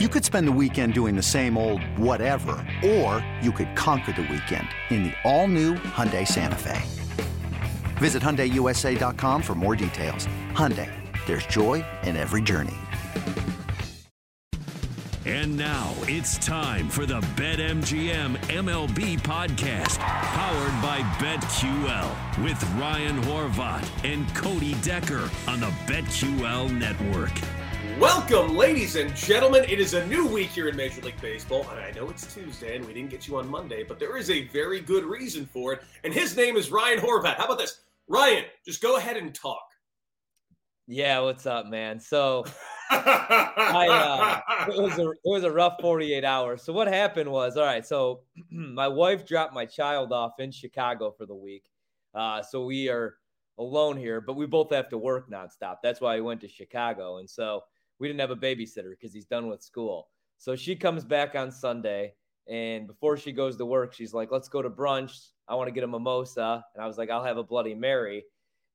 You could spend the weekend doing the same old whatever, or you could conquer the weekend in the all-new Hyundai Santa Fe. Visit HyundaiUSA.com for more details. Hyundai, there's joy in every journey. And now it's time for the BetMGM MLB podcast, powered by BetQL, with Ryan Horvat and Cody Decker on the BetQL network. Welcome, ladies and gentlemen. It is a new week here in Major League Baseball, and I know it's Tuesday and we didn't get you on Monday, but there is a very good reason for it. And his name is Ryan Horvat. How about this? Ryan, just go ahead and talk. Yeah, what's up, man? So I, uh, it was a it was a rough 48 hours. So what happened was, all right. So my wife dropped my child off in Chicago for the week. Uh, so we are alone here, but we both have to work nonstop. That's why I went to Chicago, and so we didn't have a babysitter because he's done with school. So she comes back on Sunday, and before she goes to work, she's like, "Let's go to brunch. I want to get a mimosa." And I was like, "I'll have a Bloody Mary."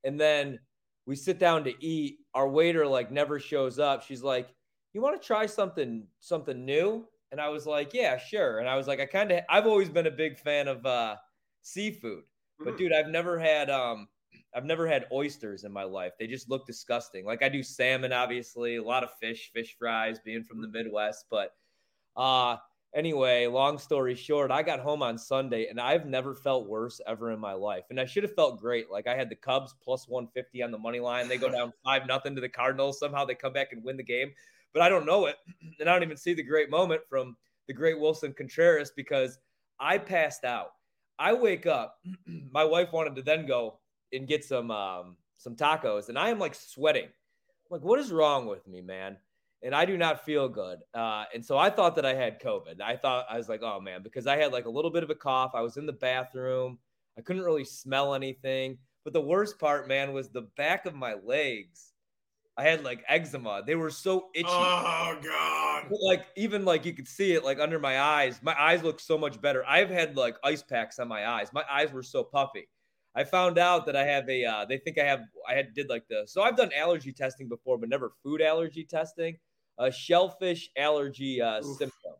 And then we sit down to eat. Our waiter like never shows up. She's like, "You want to try something something new?" And I was like, "Yeah, sure." And I was like, "I kind of I've always been a big fan of uh, seafood, but Mm. dude, I've never had um I've never had oysters in my life. They just look disgusting. Like I do salmon, obviously, a lot of fish, fish fries, being from the Midwest. But uh anyway, long story short, I got home on Sunday and I've never felt worse ever in my life. And I should have felt great. Like I had the Cubs plus 150 on the money line. They go down five nothing to the Cardinals. Somehow they come back and win the game. But I don't know it. And I don't even see the great moment from the great Willson Contreras because I passed out. I wake up. My wife wanted to then go and get some um, some tacos, and I am like sweating. I'm like, what is wrong with me, man? And I do not feel good. Uh, and so I thought that I had COVID. I thought I was like, oh man, because I had like a little bit of a cough. I was in the bathroom. I couldn't really smell anything. But the worst part, man, was the back of my legs. I had like eczema. They were so itchy Oh God! like even like you could see it like under my eyes. My eyes look so much better. I've had like ice packs on my eyes. My eyes were so puffy. I found out that I have a. Uh, they think I have. I had did like the. So I've done allergy testing before, but never food allergy testing. A shellfish allergy uh, symptom.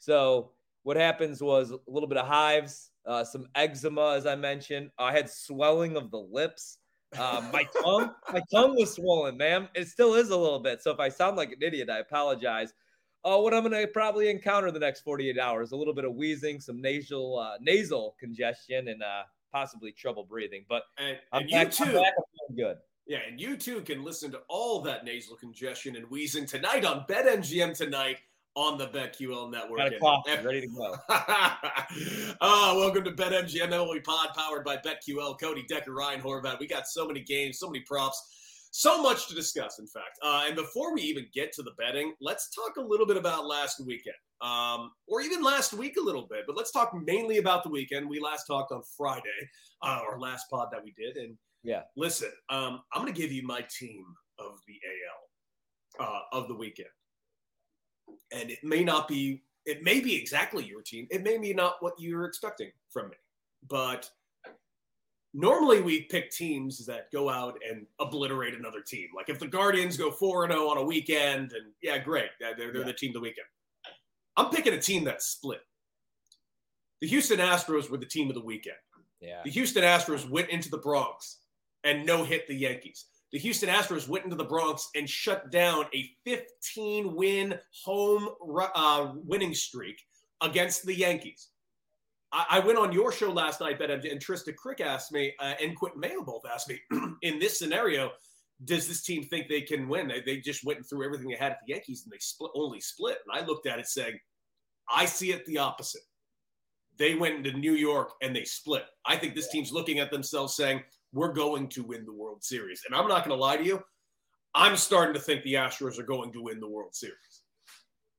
So what happens was a little bit of hives, uh, some eczema, as I mentioned. I had swelling of the lips. Uh, my tongue, my tongue was swollen, ma'am. It still is a little bit. So if I sound like an idiot, I apologize. Oh, what I'm going to probably encounter the next 48 hours: a little bit of wheezing, some nasal uh, nasal congestion, and uh, possibly trouble breathing. But And, I'm and back, you I'm too. back, good. Yeah, and you too can listen to all that nasal congestion and wheezing tonight on BetMGM tonight on the BetQL network. Got a coffee, ready to go. oh, welcome to BetMGM MLB Pod, powered by BetQL. Cody Decker, Ryan Horvat. We got so many games, so many props, so much to discuss. In fact, uh, and before we even get to the betting, let's talk a little bit about last weekend, um, or even last week a little bit. But let's talk mainly about the weekend. We last talked on Friday, uh, our last pod that we did, and Yeah. listen, um, I'm going to give you my team of the AL uh, of the weekend and it may not be it may be exactly your team it may be not what you're expecting from me but normally we pick teams that go out and obliterate another team like if the guardians go 4-0 on a weekend and yeah great they're, they're Yeah. the team of the weekend i'm picking a team that's split the houston astros were the team of the weekend Yeah. the Houston Astros went into the Bronx and no hit the Yankees. The Houston Astros went into the Bronx and shut down a 15 win home uh, winning streak against the Yankees. I, I went on your show last night, Ben, and Trista Crick asked me, uh, and Quentin Mayo both asked me, in this scenario, does this team think they can win? They, they just went and threw everything they had at the Yankees and they split, only split. And I looked at it saying, I see it the opposite they went into New York and they split. I think this team's looking at themselves saying, we're going to win the World Series. And I'm not going to lie to you. I'm starting to think the Astros are going to win the World Series.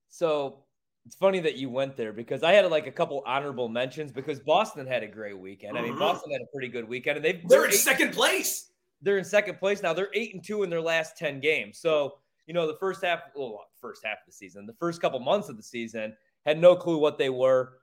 So it's funny that you went there because I had like a couple honorable mentions because Boston had a great weekend. I mean, Mhm. Boston had a pretty good weekend, and They're they're in eight, second place. they're in second place now. They're eight and two in their last ten games. So you know, the first half, well, first half of the season, the first couple months of the season, had no clue what they were.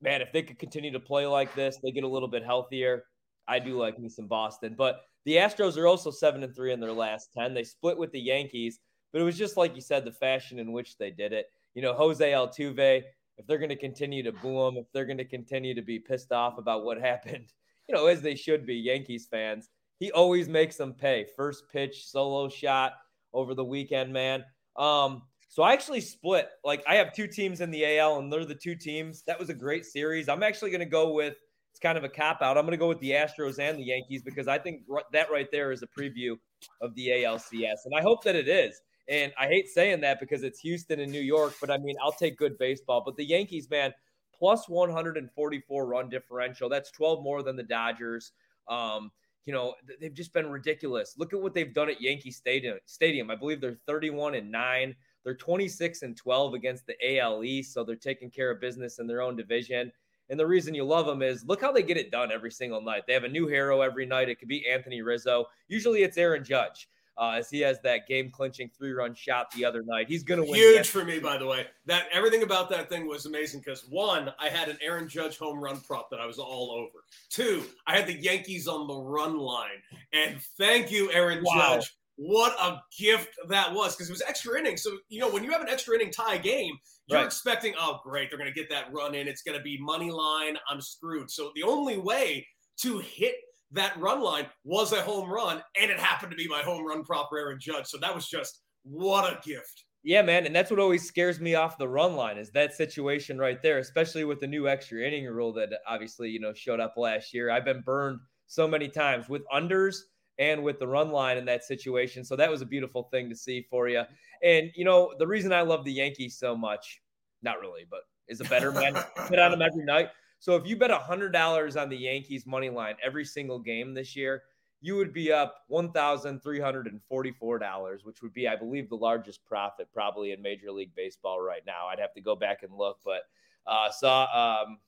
Man, if they could continue to play like this, they get a little bit healthier. I do like me some Boston, but the Astros are also seven and three in their last ten. They split with the Yankees, but it was just like you said, the fashion in which they did it. You know, Jose Altuve, if they're going to continue to boo him, if they're going to continue to be pissed off about what happened, you know, as they should be, Yankees fans, he always makes them pay. First pitch, solo shot over the weekend, man. Um, so I actually split. Like I have two teams in the AL, and they're the two teams. That was a great series. I'm actually going to go with it's kind of a cop out. I'm going to go with the Astros and the Yankees because I think that right there is a preview of the ALCS, and I hope that it is. And I hate saying that because it's Houston and New York, but I mean I'll take good baseball. But the Yankees, man, plus 144 run differential. That's 12 more than the Dodgers. Um, you know, they've just been ridiculous. Look at what they've done at Yankee Stadium. Stadium. I believe they're 31 and 9. They're 26 and 12 against the AL East, so they're taking care of business in their own division. And the reason you love them is look how they get it done every single night. They have a new hero every night. It could be Anthony Rizzo. Usually it's Aaron Judge. Uh, as he has that game clinching three run shot the other night. He's going to win. Huge for me, by the way. That everything about that thing was amazing because one, I had an Aaron Judge home run prop that I was all over. Two, I had the Yankees on the run line, and thank you, Aaron wow. Judge, what a gift that was because it was extra inning. So, you know, when you have an extra inning tie game, you're right. expecting, oh, great, they're going to get that run in. It's going to be money line. I'm screwed. So, the only way to hit that run line was a home run, and it happened to be my home run prop, Aaron Judge. So, that was just what a gift. Yeah, man, and that's what always scares me off the run line is that situation right there, especially with the new extra inning rule that obviously you know showed up last year. I've been burned so many times with unders and with the run line in that situation. So that was a beautiful thing to see for you. And you know, the reason I love the Yankees so much, not really, but is a better man bet on them every night. So if you bet hundred dollars on the Yankees money line every single game this year, you would be up one thousand three hundred and forty-four dollars, which would be, I believe, the largest profit probably in Major League Baseball right now. I'd have to go back and look, but uh, saw um,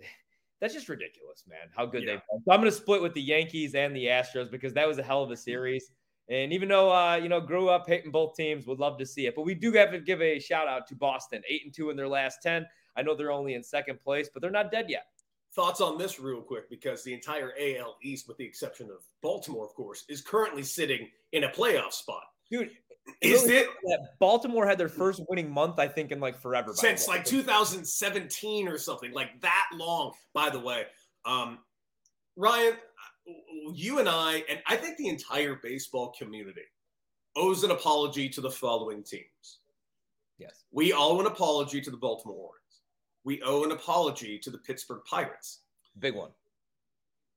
that's just ridiculous, man. How good yeah. they've been. So I'm going to split with the Yankees and the Astros because that was a hell of a series. And even though uh, you know, grew up hating both teams, would love to see it. But we do have to give a shout out to Boston, eight and two in their last ten. I know they're only in second place, but they're not dead yet. Thoughts on this, real quick, because the entire AL East, with the exception of Baltimore, of course, is currently sitting in a playoff spot. Dude, is it that Baltimore had their first winning month? I think in like forever since like 2017 or something like that long. By the way, um, Ryan, you and I, and I think the entire baseball community owes an apology to the following teams. Yes, we owe an apology to the Baltimore Orioles. We owe an apology to the Pittsburgh Pirates. Big one.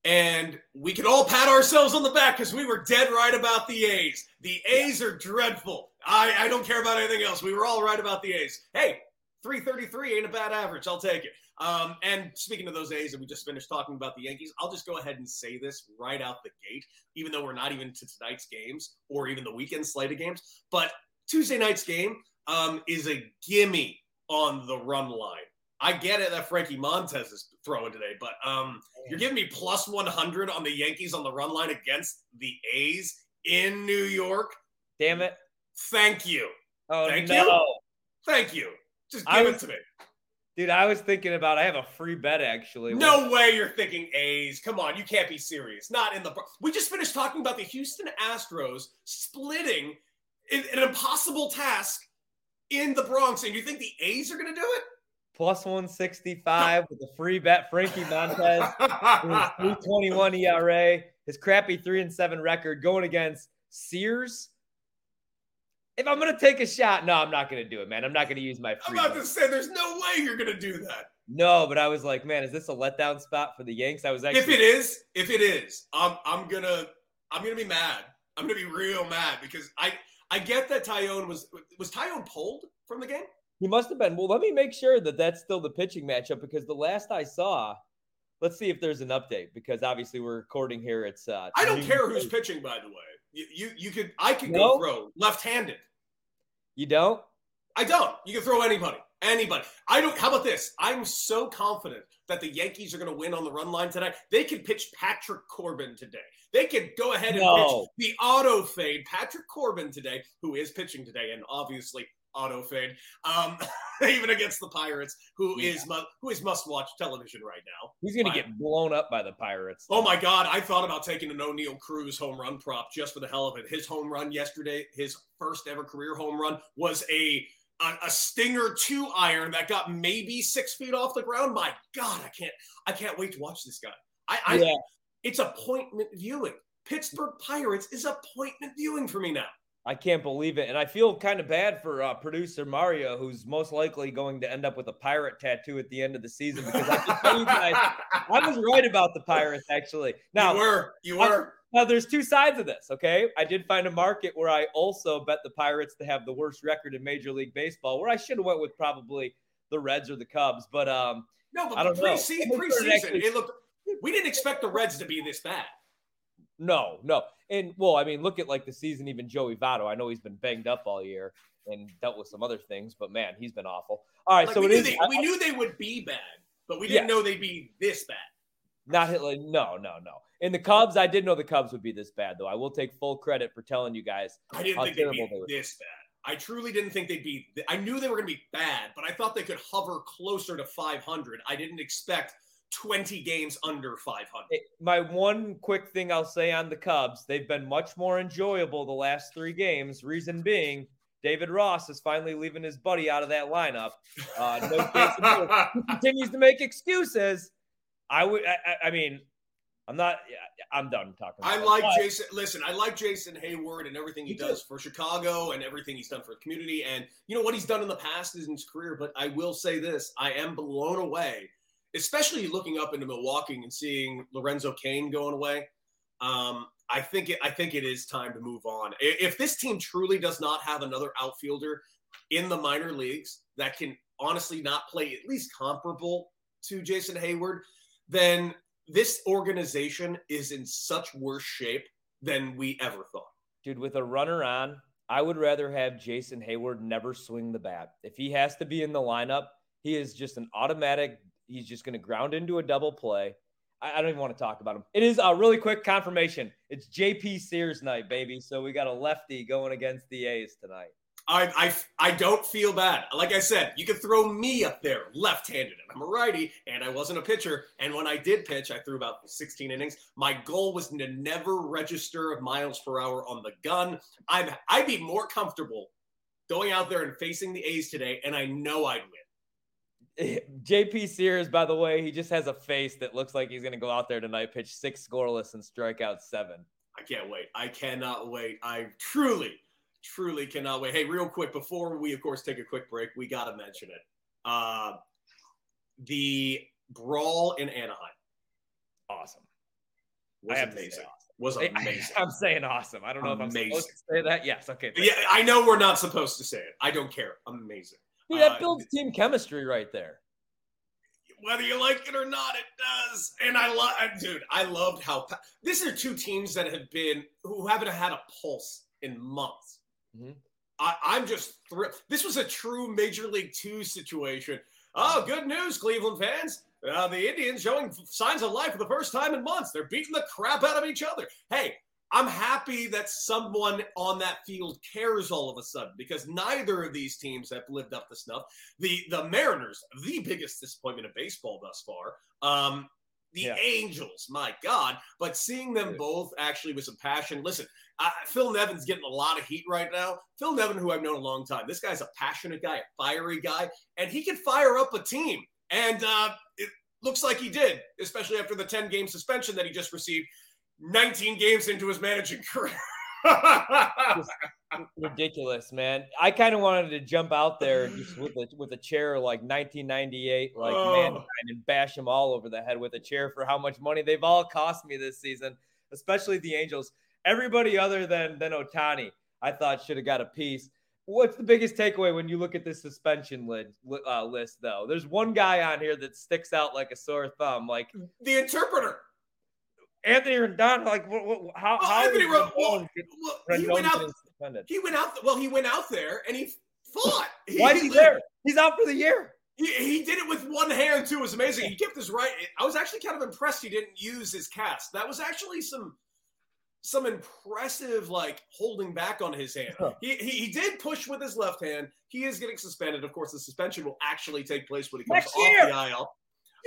And we can all pat ourselves on the back because we were dead right about the A's. The A's are dreadful. I, I don't care about anything else. We were all right about the A's. Hey, 333 ain't a bad average. I'll take it. Um, and speaking of those A's, and we just finished talking about the Yankees, I'll just go ahead and say this right out the gate, even though we're not even to tonight's games or even the weekend slate of games. But Tuesday night's game um, is a gimme on the run line. I get it that Frankie Montas is throwing today, but um, you're giving me plus 100 on the Yankees on the run line against the A's in New York. Damn it. Thank you. Oh, Thank no. you. Thank you. Just give was, it to me. Dude, I was thinking about I have a free bet actually. No what? way you're thinking A's. Come on, you can't be serious. Not in the We just finished talking about the Houston Astros splitting an impossible task in the Bronx and you think the A's are going to do it? Plus 165 with a free bet. Frankie Montas, 321 ERA, his crappy three and seven record going against Sears. If I'm gonna take a shot, no, I'm not gonna do it, man. I'm not gonna use my. I'm about bet. to say, there's no way you're gonna do that. No, but I was like, man, is this a letdown spot for the Yanks? I was actually. If it is, if it is, I'm I'm gonna I'm gonna be mad. I'm gonna be real mad because I I get that Taillon was was Taillon pulled from the game. He must have been. Well, let me make sure that that's still the pitching matchup because the last I saw, let's see if there's an update because obviously we're recording here. It's uh, I don't care who's pitching, by the way. You you, you could I could no? go throw left-handed. You don't? I don't. You can throw anybody. Anybody. I don't. How about this? I'm so confident that the Yankees are going to win on the run line tonight. They could pitch Patrick Corbin today. They could go ahead and no. pitch the auto fade Patrick Corbin today, who is pitching today, and obviously auto fade, um, even against the Pirates, who yeah. is mu- who is must watch television right now. He's going to get blown up by the Pirates. Oh my God! I thought about taking an Oneil Cruz home run prop just for the hell of it. His home run yesterday, his first ever career home run, was a a, a stinger two iron that got maybe six feet off the ground. My God, I can't I can't wait to watch this guy. I, I Yeah. it's appointment viewing. Pittsburgh Pirates is appointment viewing for me now. I can't believe it. And I feel kind of bad for uh, producer Mario, who's most likely going to end up with a pirate tattoo at the end of the season because I can tell you guys, I was right about the Pirates, actually. Now, you were, you I- were. Now, there's two sides of this, okay? I did find a market where I also bet the Pirates to have the worst record in Major League Baseball, where I should have went with probably the Reds or the Cubs. But um, No, but I don't know. pre-season, I think actually- it looked. We didn't expect the Reds to be this bad. No, no. And well, I mean, look at like the season, even Joey Votto. I know he's been banged up all year and dealt with some other things, but man, he's been awful. All right, Like, so we, it knew is they, we knew they would be bad, but we didn't Yeah. know they'd be this bad. not Hitler. No, no, no. In the Cubs, I did know the Cubs would be this bad, though. I will take full credit for telling you guys. I didn't think they'd be they this bad. I truly didn't think they'd be. I knew they were going to be bad, but I thought they could hover closer to 500. I didn't expect 20 games under 500. My one quick thing I'll say on the Cubs, they've been much more enjoyable the last three games. Reason being, David Ross is finally leaving his buddy out of that lineup. Uh, no Jason Heyward. He continues to make excuses. I would. I, I- mean, I'm not. I'm done talking. I like. Jason. Listen, I like Jason Heyward and everything he does for Chicago and everything he's done for the community. And you know what he's done in the past in his career. But I will say this: I am blown away, especially looking up into Milwaukee and seeing Lorenzo Cain going away. Um, I think it. I think it is time to move on. If this team truly does not have another outfielder in the minor leagues that can honestly not play at least comparable to Jason Heyward, then this organization is in such worse shape than we ever thought. dude, with a runner on, I would rather have Jason Heyward never swing the bat. If he has to be in the lineup, he is just an automatic. He's just going to ground into a double play. I, I don't even want to talk about him. It is a really quick confirmation. It's JP Sears night, baby. So we got a lefty going against the A's tonight. I, I, I don't feel bad. Like I said, you could throw me up there left-handed, and I'm a righty, and I wasn't a pitcher. And when I did pitch, I threw about 16 innings. My goal was to never register miles per hour on the gun. I'm I'd be more comfortable going out there and facing the A's today, and I know I'd win. JP Sears, by the way, he just has a face that looks like he's going to go out there tonight, pitch six scoreless, and strike out seven. I can't wait. I cannot wait. I truly, truly cannot wait. Hey, real quick, before we, of course, take a quick break, we got to mention it. Uh, the brawl in Anaheim Awesome. was I have to say amazing. Was I- amazing. I'm saying awesome. I don't know if I'm Amazing. supposed to say that. Yes. Okay. yeah, I know we're not supposed to say it. I don't care. Amazing. Dude, that Uh, builds team chemistry right there. Whether you like it or not, it does. And I love, dude. I loved how these are two teams that have been who haven't had a pulse in months. Mhm. I, I'm just thrilled. This was a true Major League Two situation. Oh, good news, Cleveland fans. Uh, the Indians showing signs of life for the first time in months. They're beating the crap out of each other. Hey, I'm happy that someone on that field cares all of a sudden because neither of these teams have lived up to snuff. The the Mariners, the biggest disappointment of baseball thus far. Um, the Yeah. Angels, my God. But seeing them both actually with some passion. Listen, uh, Phil Nevin's getting a lot of heat right now. Phil Nevin, who I've known a long time, this guy's a passionate guy, a fiery guy, and he can fire up a team. And uh, it looks like he did, especially after the 10 game suspension that he just received 19 games into his managing career. Ridiculous, man. I kind of wanted to jump out there just with a with a chair like 1998, like Oh. mankind, and bash them all over the head with a chair for how much money they've all cost me this season, especially the Angels. Everybody other than than Ohtani, I thought should have got a piece. What's the biggest takeaway when you look at this suspension lid, uh, list, though? There's one guy on here that sticks out like a sore thumb, like the interpreter. Anthony Rendon. Like, what, what, how? Well, how Anthony Ro- well, well, he Rendon went out. suspended? He went out. Well, he went out there and he fought. He, Why is he there? He's out for the year. He, he did it with one hand too. It was amazing. He kept his right. I was actually kind of impressed he didn't use his cast. That was actually some some impressive like holding back on his hand. Huh. He, he he did push with his left hand. He is getting suspended. Of course, the suspension will actually take place when he comes Next off year. the IL.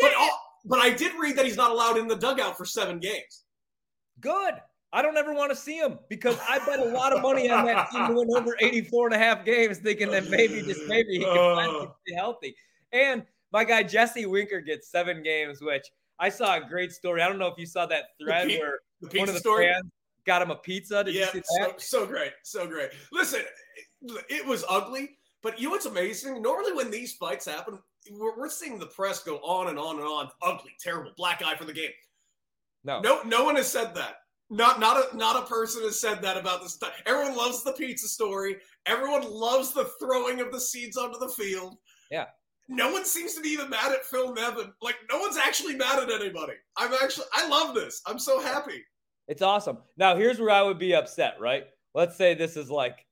But all, but I did read that he's not allowed in the dugout for seven games. Good. I don't ever want to see him because I bet a lot of money on that team to win over 84 and a half games, thinking that maybe, just maybe, he can finally oh. stay healthy. And my guy Jesse Winker gets seven games, which I saw a great story. I don't know if you saw that thread The pe- where The one of the story. fans got him a pizza. Did yeah, so, so great, so great. Listen, it, it was ugly, but you know what's amazing? Normally, when these fights happen, we're, we're seeing the press go on and on and on. Ugly, terrible, black eye for the game. No. No, no one has said that. Not, not a, not a person has said that about this. Everyone loves the pizza story. Everyone loves the throwing of the seeds onto the field. Yeah. No one seems to be even mad at Phil Nevin. Like no one's actually mad at anybody. I'm actually, I love this. I'm so happy. It's awesome. Now, here's where I would be upset, right? Let's say this is like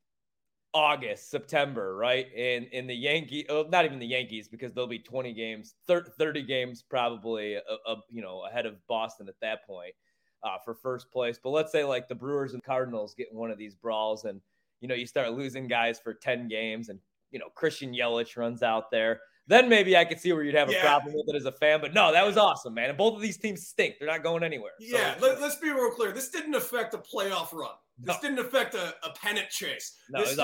August, September, right? And in the Yankee, oh, not even the Yankees, because there'll be 20 games, 30 games probably, uh, uh, you know, ahead of Boston at that point uh, for first place. But let's say like the Brewers and Cardinals get one of these brawls, and you know you start losing guys for 10 games, and you know Christian Yelich runs out there. Then maybe I could see where you'd have a Yeah. problem with it as a fan. But no, that was awesome, man. And both of these teams stink. They're not going anywhere. So- Yeah, let, us be real clear. This didn't affect the playoff run. This No. didn't affect a, a pennant chase. No, this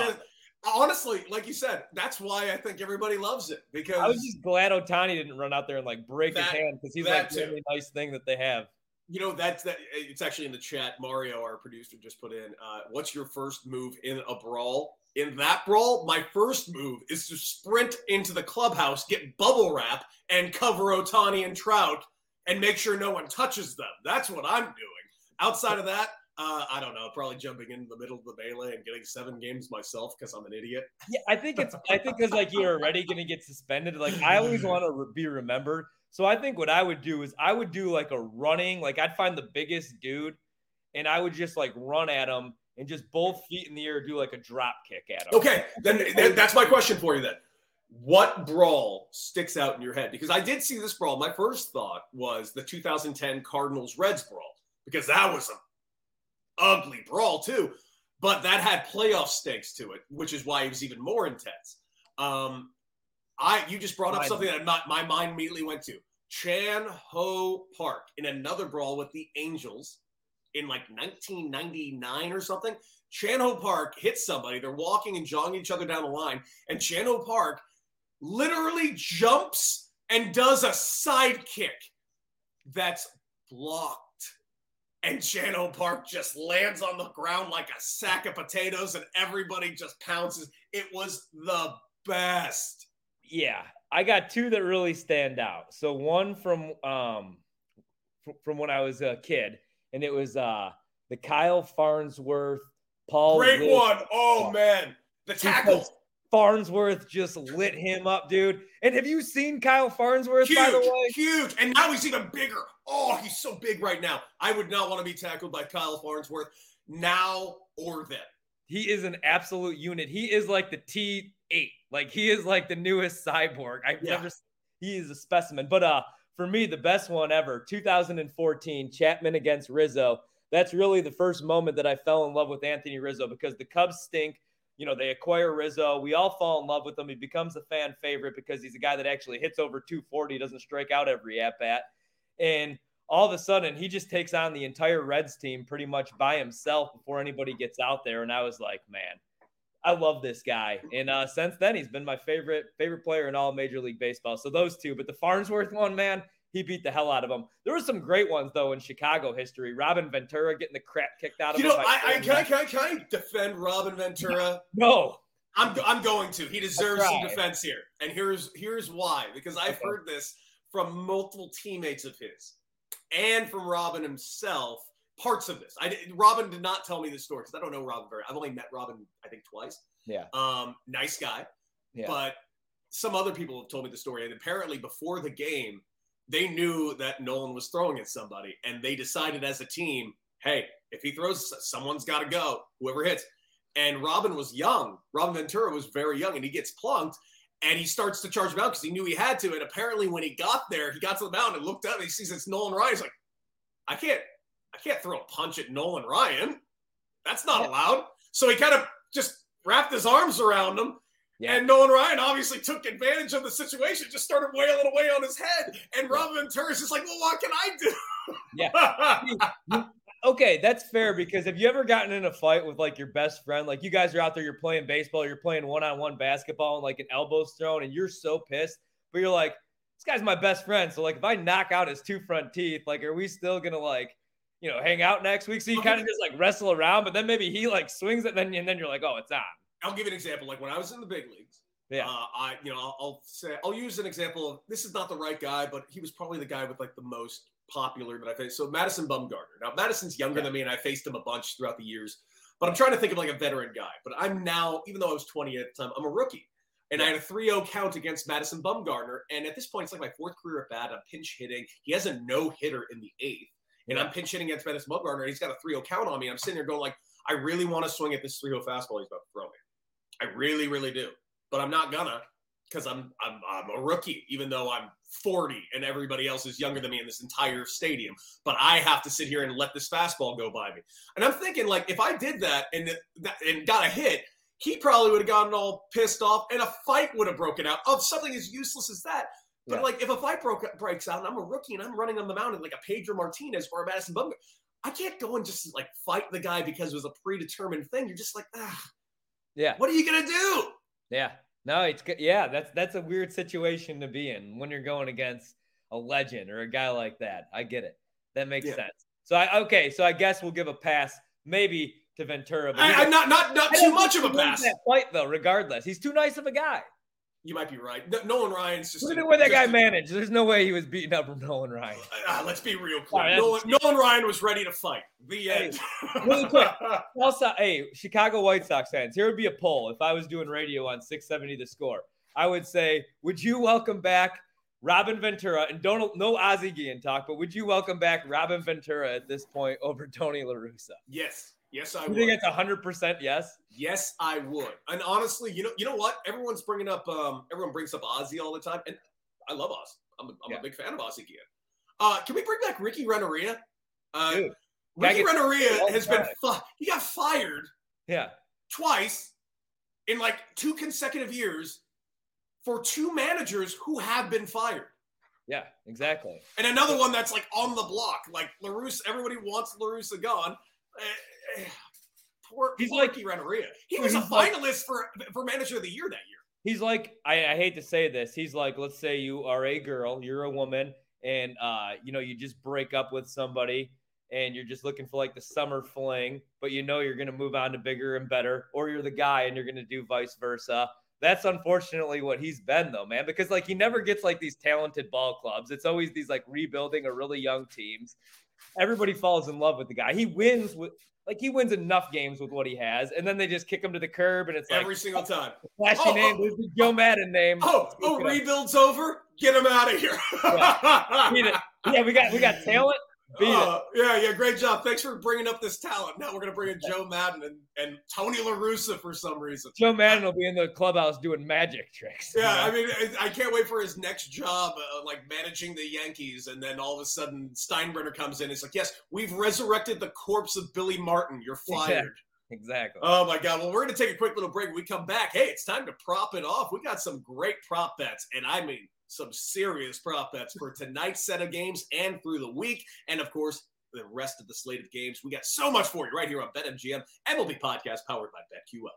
honestly, like you said, that's why I think everybody loves it because I was just glad Ohtani didn't run out there and like break That- his hand because he's like the only nice thing that they have. you know that's that. It's actually in the chat. Mario, our producer, just put in. Uh, What's your first move in a brawl? In that brawl, my first move is to sprint into the clubhouse, get bubble wrap, and cover Ohtani and Trout, and make sure no one touches them. That's what I'm doing. Outside of that. Uh, I don't know. Probably jumping into the middle of the melee and getting seven games myself because I'm an idiot. Yeah, I think it's I think because like you're already gonna get suspended. Like I always want to re- be remembered. So I think what I would do is I would do like a running, like I'd find the biggest dude, and I would just like run at him and just both feet in the air do like a drop kick at him. Okay, then then that's my question for you then. What brawl sticks out in your head? Because I did see this brawl. My first thought was the 2010 Cardinals Reds brawl because that was an ugly brawl too, but that had playoff stakes to it, which is why it was even more intense. Um, I you just brought up something that my, my mind immediately went to Chan Ho Park in another brawl with the Angels in like 1999 or something. Chan Ho Park hits somebody. They're walking and jogging each other down the line, and Chan Ho Park literally jumps and does a side kick that's blocked. And Chan Ho Park just lands on the ground like a sack of potatoes, and everybody just pounces. It was the best. Yeah, I got two that really stand out. So one from um from when I was a kid, and it was uh the Kyle Farnsworth Paul. Great Wilson one. Oh, man. The tackle. Farnsworth just lit him up, dude. And have you seen Kyle Farnsworth, by the way? huge. And now he's even bigger. Oh, he's so big right now. I would not want to be tackled by Kyle Farnsworth now or then. He is an absolute unit. He is like the T8. Like he is like the newest cyborg. I've Yeah. never he is a specimen. But uh for me, the best one ever, 2014, Chapman against Rizzo. That's really the first moment that I fell in love with Anthony Rizzo because the Cubs stink. You know, they acquire Rizzo. We all fall in love with him. He becomes a fan favorite because he's a guy that actually hits over 240, doesn't strike out every at bat. And all of a sudden, he just takes on the entire Reds team pretty much by himself before anybody gets out there. And I was like, man, I love this guy. And uh, since then, he's been my favorite favorite player in all Major League Baseball. So those two, but the Farnsworth one, man, he beat the hell out of him. There were some great ones though in Chicago history. Robin Ventura getting the crap kicked out of You him. know, I, I can, I, can, I, can I defend Robin Ventura? no. I'm, I'm going to. He deserves some defense here. And here's here's why. Because I've Okay. heard this from multiple teammates of his and from Robin himself. Parts of this. I did- Robin did not tell me this story because I don't know Robin very. I've only met Robin I think twice. Yeah. Um, nice guy. Yeah. But some other people have told me the story. And apparently, before the game, they knew that Nolan was throwing at somebody, and they decided as a team, hey, if he throws, someone's got to go. Whoever hits. And Robin was young. Robin Ventura was very young, and he gets plunked. And he starts to charge him out because he knew he had to. And apparently, when he got there, he got to the mound and looked up and he sees it's Nolan Ryan. He's like, I can't, I can't throw a punch at Nolan Ryan. That's not allowed. So he kind of just wrapped his arms around him Yeah. and Nolan Ryan obviously took advantage of the situation, just started wailing away on his head. And Robin Ventura is just like, well, what can I do? Yeah. okay, that's fair because have you ever gotten in a fight with like your best friend? Like you guys are out there, you're playing baseball, you're playing one on one basketball, and like an elbow's thrown, and you're so pissed, but you're like, this guy's my best friend. So like, if I knock out his two front teeth, like, are we still gonna like, you know, hang out next week? So you kind of just like wrestle around, but then maybe he like swings it, and then and then you're like, oh, it's on. I'll give you an example. Like when I was in the big leagues, Yeah. uh, I you know I'll, I'll say I'll use an example of this is not the right guy, but he was probably the guy with like the most popular that I faced. So Madison Bumgarner. Now Madison's younger Yeah. than me, and I faced him a bunch throughout the years. But I'm trying to think of like a veteran guy. But I'm now, even though I was 20 at the time, I'm a rookie. And I had a 3-0 count against Madison Bumgarner. And at this point, it's like my fourth career at bat. I'm pinch hitting. He has a no hitter in the eighth. And I'm pinch hitting against Madison Bumgarner. And he's got a 3-0 count on me. I'm sitting there going like, I really want to swing at this 3-0 fastball he's about to throw me. I really, really do. But I'm not gonna because I'm, I'm I'm a rookie, even though I'm 40 and everybody else is younger than me in this entire stadium. But I have to sit here and let this fastball go by me. And I'm thinking, like, if I did that and that, and got a hit, he probably would have gotten all pissed off, and a fight would have broken out of something as useless as that. But Yeah. like, if a fight broke breaks out, and I'm a rookie and I'm running on the mound like a Pedro Martinez or a Madison Bumgarner, I can't go and just like fight the guy because it was a predetermined thing. You're just like, ah, Yeah. what are you gonna do? Yeah. No, it's good. Yeah, that's that's a weird situation to be in when you're going against a legend or a guy like that. I get it. That makes Yeah. sense. So I okay, so I guess we'll give a pass maybe to Ventura. But I, I'm not not not too much of a pass. That fight though, regardless, he's too nice of a guy. You might be right. No, Nolan Ryan's just Look at the way that guy a- managed. There's no way he was beating up from Nolan Ryan. Ah, let's be real All clear. right, Nolan, Nolan Ryan was ready to fight. The Hey, end. really quick. Also, hey, Chicago White Sox fans, here would be a poll if I was doing radio on 670 The Score. I would say, would you welcome back Robin Ventura and don't no Ozzie Guillen talk, but would you welcome back Robin Ventura at this point over Tony La Russa? yes, yes, I You would. think it's hundred percent yes? Yes, I would. And honestly, you know, you know what? Everyone's bringing up. Um, everyone brings up Ozzie all the time, and I love Ozzie. I'm, a, I'm Yeah. a big fan of Ozzie Guillen. Uh, can we bring back Ricky Renteria? Uh, Dude, Ricky Renteria has been. time. Fi- he got fired Yeah, twice in like two consecutive years for two managers who have been fired. yeah, exactly. And another one that's like on the block. Like La Russa, everybody wants La Russa gone. Poor, He's poor like- Renteria. He was a he's like- finalist for for manager of the year that year. He's like, I, I hate to say this. He's like, let's say you are a girl, you're a woman, and uh, you know, you just break up with somebody and you're just looking for like the summer fling, but you know you're gonna move on to bigger and better, or you're the guy and you're gonna do vice versa. That's unfortunately what he's been though, man, because like he never gets like these talented ball clubs. It's always these like rebuilding or really young teams. Everybody falls in love with the guy. He wins with like he wins enough games with what he has, and then they just kick him to the curb, and it's like Every single time. flashy Oh, name. oh. Joe Maddon name. Oh, oh, Look it up. rebuild's over. Get him out of here. It. Yeah, we got we got talent. Uh, yeah, yeah, great job. Thanks for bringing up this talent. Now we're gonna bring in Joe Maddon and, and Tony La Russa for some reason. Joe Maddon will be in the clubhouse doing magic tricks. Yeah, I mean, I- can't wait for his next job, uh, like managing the Yankees, and then all of a sudden Steinbrenner comes in. It's like, yes, we've resurrected the corpse of Billy Martin. You're fired. exactly. Oh my God! Well, we're gonna take a quick little break. When we come back. Hey, it's time to prop it off. We got some great prop bets, and I mean some serious prop bets for tonight's set of games and through the week, and of course the rest of the slate of games. We got so much for you right here on BetMGM MLB Podcast, powered by BetQL.